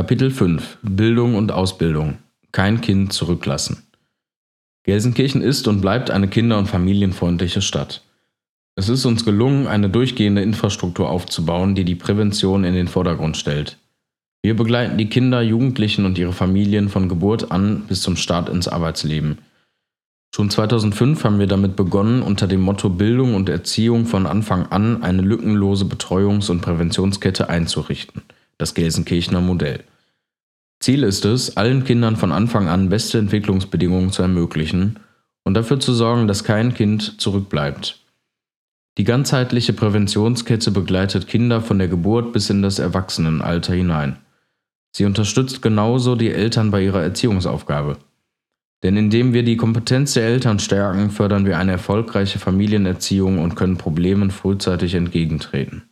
Kapitel 5 Bildung und Ausbildung Kein Kind zurücklassen Gelsenkirchen ist und bleibt eine kinder- und familienfreundliche Stadt. Es ist uns gelungen, eine durchgehende Infrastruktur aufzubauen, die die Prävention in den Vordergrund stellt. Wir begleiten die Kinder, Jugendlichen und ihre Familien von Geburt an bis zum Start ins Arbeitsleben. Schon 2005 haben wir damit begonnen, unter dem Motto Bildung und Erziehung von Anfang an eine lückenlose Betreuungs- und Präventionskette einzurichten, das Gelsenkirchener Modell. Ziel ist es, allen Kindern von Anfang an beste Entwicklungsbedingungen zu ermöglichen und dafür zu sorgen, dass kein Kind zurückbleibt. Die ganzheitliche Präventionskette begleitet Kinder von der Geburt bis in das Erwachsenenalter hinein. Sie unterstützt genauso die Eltern bei ihrer Erziehungsaufgabe. Denn indem wir die Kompetenz der Eltern stärken, fördern wir eine erfolgreiche Familienerziehung und können Problemen frühzeitig entgegentreten.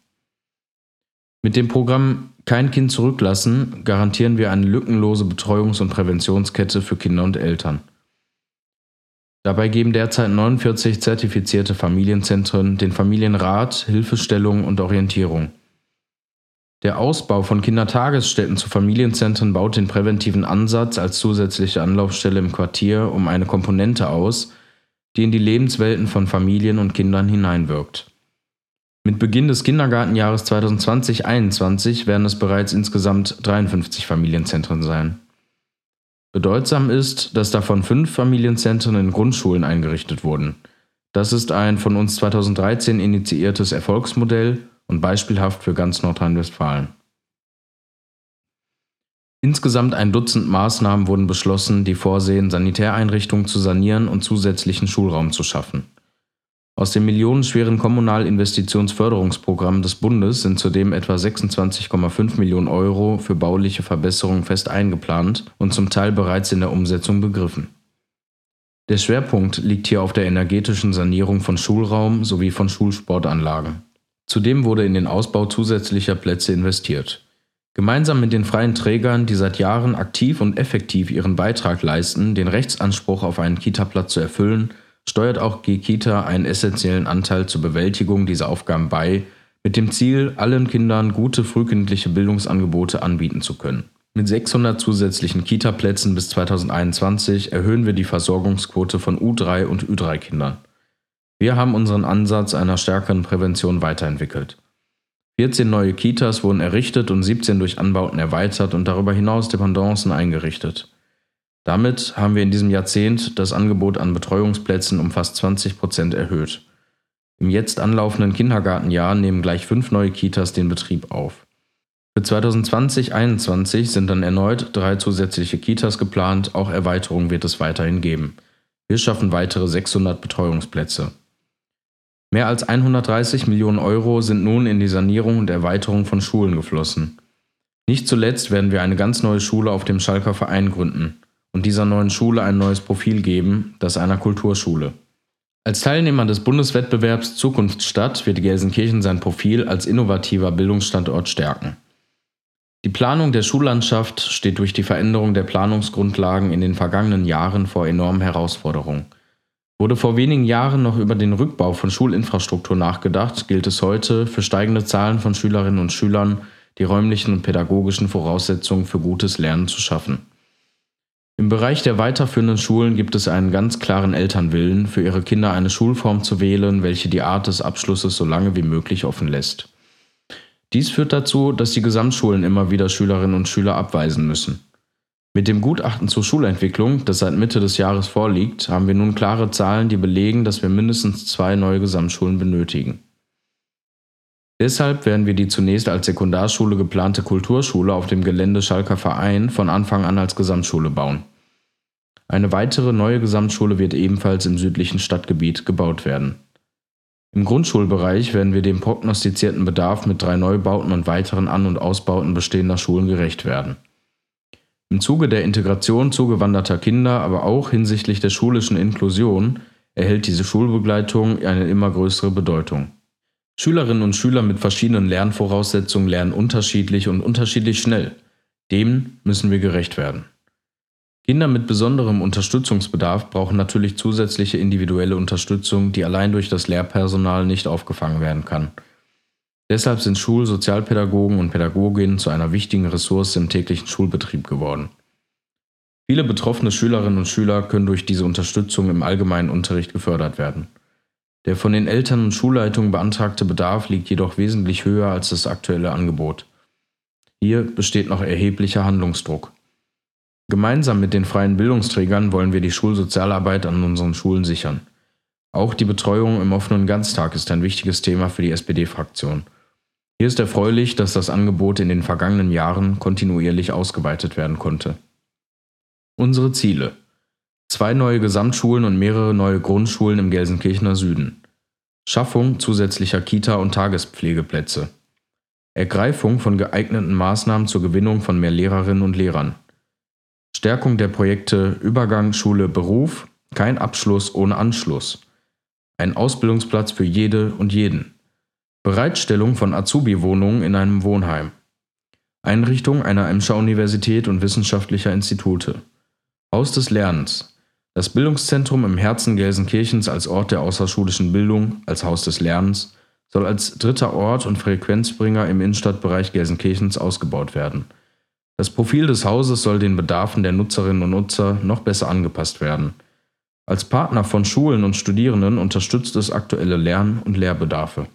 Mit dem Programm Kein Kind zurücklassen garantieren wir eine lückenlose Betreuungs- und Präventionskette für Kinder und Eltern. Dabei geben derzeit 49 zertifizierte Familienzentren den Familien Rat, Hilfestellung und Orientierung. Der Ausbau von Kindertagesstätten zu Familienzentren baut den präventiven Ansatz als zusätzliche Anlaufstelle im Quartier um eine Komponente aus, die in die Lebenswelten von Familien und Kindern hineinwirkt. Mit Beginn des Kindergartenjahres 2020-21 werden es bereits insgesamt 53 Familienzentren sein. Bedeutsam ist, dass davon fünf Familienzentren in Grundschulen eingerichtet wurden. Das ist ein von uns 2013 initiiertes Erfolgsmodell und beispielhaft für ganz Nordrhein-Westfalen. Insgesamt ein Dutzend Maßnahmen wurden beschlossen, die vorsehen, Sanitäreinrichtungen zu sanieren und zusätzlichen Schulraum zu schaffen. Aus dem millionenschweren Kommunalinvestitionsförderungsprogramm des Bundes sind zudem etwa 26,5 Millionen Euro für bauliche Verbesserungen fest eingeplant und zum Teil bereits in der Umsetzung begriffen. Der Schwerpunkt liegt hier auf der energetischen Sanierung von Schulraum sowie von Schulsportanlagen. Zudem wurde in den Ausbau zusätzlicher Plätze investiert. Gemeinsam mit den freien Trägern, die seit Jahren aktiv und effektiv ihren Beitrag leisten, den Rechtsanspruch auf einen Kitaplatz zu erfüllen, steuert auch GKITA einen essentiellen Anteil zur Bewältigung dieser Aufgaben bei, mit dem Ziel, allen Kindern gute frühkindliche Bildungsangebote anbieten zu können. Mit 600 zusätzlichen Kita-Plätzen bis 2021 erhöhen wir die Versorgungsquote von U3 und Ü3-Kindern. Wir haben unseren Ansatz einer stärkeren Prävention weiterentwickelt. 14 neue Kitas wurden errichtet und 17 durch Anbauten erweitert und darüber hinaus Dependancen eingerichtet. Damit haben wir in diesem Jahrzehnt das Angebot an Betreuungsplätzen um fast 20 Prozent erhöht. Im jetzt anlaufenden Kindergartenjahr nehmen gleich fünf neue Kitas den Betrieb auf. Für 2020-21 sind dann erneut drei zusätzliche Kitas geplant, auch Erweiterungen wird es weiterhin geben. Wir schaffen weitere 600 Betreuungsplätze. Mehr als 130 Millionen Euro sind nun in die Sanierung und Erweiterung von Schulen geflossen. Nicht zuletzt werden wir eine ganz neue Schule auf dem Schalker Verein gründen und dieser neuen Schule ein neues Profil geben, das einer Kulturschule. Als Teilnehmer des Bundeswettbewerbs Zukunftsstadt wird Gelsenkirchen sein Profil als innovativer Bildungsstandort stärken. Die Planung der Schullandschaft steht durch die Veränderung der Planungsgrundlagen in den vergangenen Jahren vor enormen Herausforderungen. Wurde vor wenigen Jahren noch über den Rückbau von Schulinfrastruktur nachgedacht, gilt es heute, für steigende Zahlen von Schülerinnen und Schülern die räumlichen und pädagogischen Voraussetzungen für gutes Lernen zu schaffen. Im Bereich der weiterführenden Schulen gibt es einen ganz klaren Elternwillen, für ihre Kinder eine Schulform zu wählen, welche die Art des Abschlusses so lange wie möglich offen lässt. Dies führt dazu, dass die Gesamtschulen immer wieder Schülerinnen und Schüler abweisen müssen. Mit dem Gutachten zur Schulentwicklung, das seit Mitte des Jahres vorliegt, haben wir nun klare Zahlen, die belegen, dass wir mindestens zwei neue Gesamtschulen benötigen. Deshalb werden wir die zunächst als Sekundarschule geplante Kulturschule auf dem Gelände Schalker Verein von Anfang an als Gesamtschule bauen. Eine weitere neue Gesamtschule wird ebenfalls im südlichen Stadtgebiet gebaut werden. Im Grundschulbereich werden wir dem prognostizierten Bedarf mit drei Neubauten und weiteren An- und Ausbauten bestehender Schulen gerecht werden. Im Zuge der Integration zugewanderter Kinder, aber auch hinsichtlich der schulischen Inklusion, erhält diese Schulbegleitung eine immer größere Bedeutung. Schülerinnen und Schüler mit verschiedenen Lernvoraussetzungen lernen unterschiedlich und unterschiedlich schnell. Dem müssen wir gerecht werden. Kinder mit besonderem Unterstützungsbedarf brauchen natürlich zusätzliche individuelle Unterstützung, die allein durch das Lehrpersonal nicht aufgefangen werden kann. Deshalb sind Schulsozialpädagogen und Pädagoginnen zu einer wichtigen Ressource im täglichen Schulbetrieb geworden. Viele betroffene Schülerinnen und Schüler können durch diese Unterstützung im allgemeinen Unterricht gefördert werden. Der von den Eltern und Schulleitungen beantragte Bedarf liegt jedoch wesentlich höher als das aktuelle Angebot. Hier besteht noch erheblicher Handlungsdruck. Gemeinsam mit den freien Bildungsträgern wollen wir die Schulsozialarbeit an unseren Schulen sichern. Auch die Betreuung im offenen Ganztag ist ein wichtiges Thema für die SPD-Fraktion. Hier ist erfreulich, dass das Angebot in den vergangenen Jahren kontinuierlich ausgeweitet werden konnte. Unsere Ziele. Zwei neue Gesamtschulen und mehrere neue Grundschulen im Gelsenkirchener Süden. Schaffung zusätzlicher Kita- und Tagespflegeplätze. Ergreifung von geeigneten Maßnahmen zur Gewinnung von mehr Lehrerinnen und Lehrern. Stärkung der Projekte Übergang Schule Beruf, kein Abschluss ohne Anschluss. Ein Ausbildungsplatz für jede und jeden. Bereitstellung von Azubi-Wohnungen in einem Wohnheim. Einrichtung einer Emscher Universität und wissenschaftlicher Institute. Haus des Lernens. Das Bildungszentrum im Herzen Gelsenkirchens als Ort der außerschulischen Bildung, als Haus des Lernens, soll als dritter Ort und Frequenzbringer im Innenstadtbereich Gelsenkirchens ausgebaut werden. Das Profil des Hauses soll den Bedarfen der Nutzerinnen und Nutzer noch besser angepasst werden. Als Partner von Schulen und Studierenden unterstützt es aktuelle Lern- und Lehrbedarfe.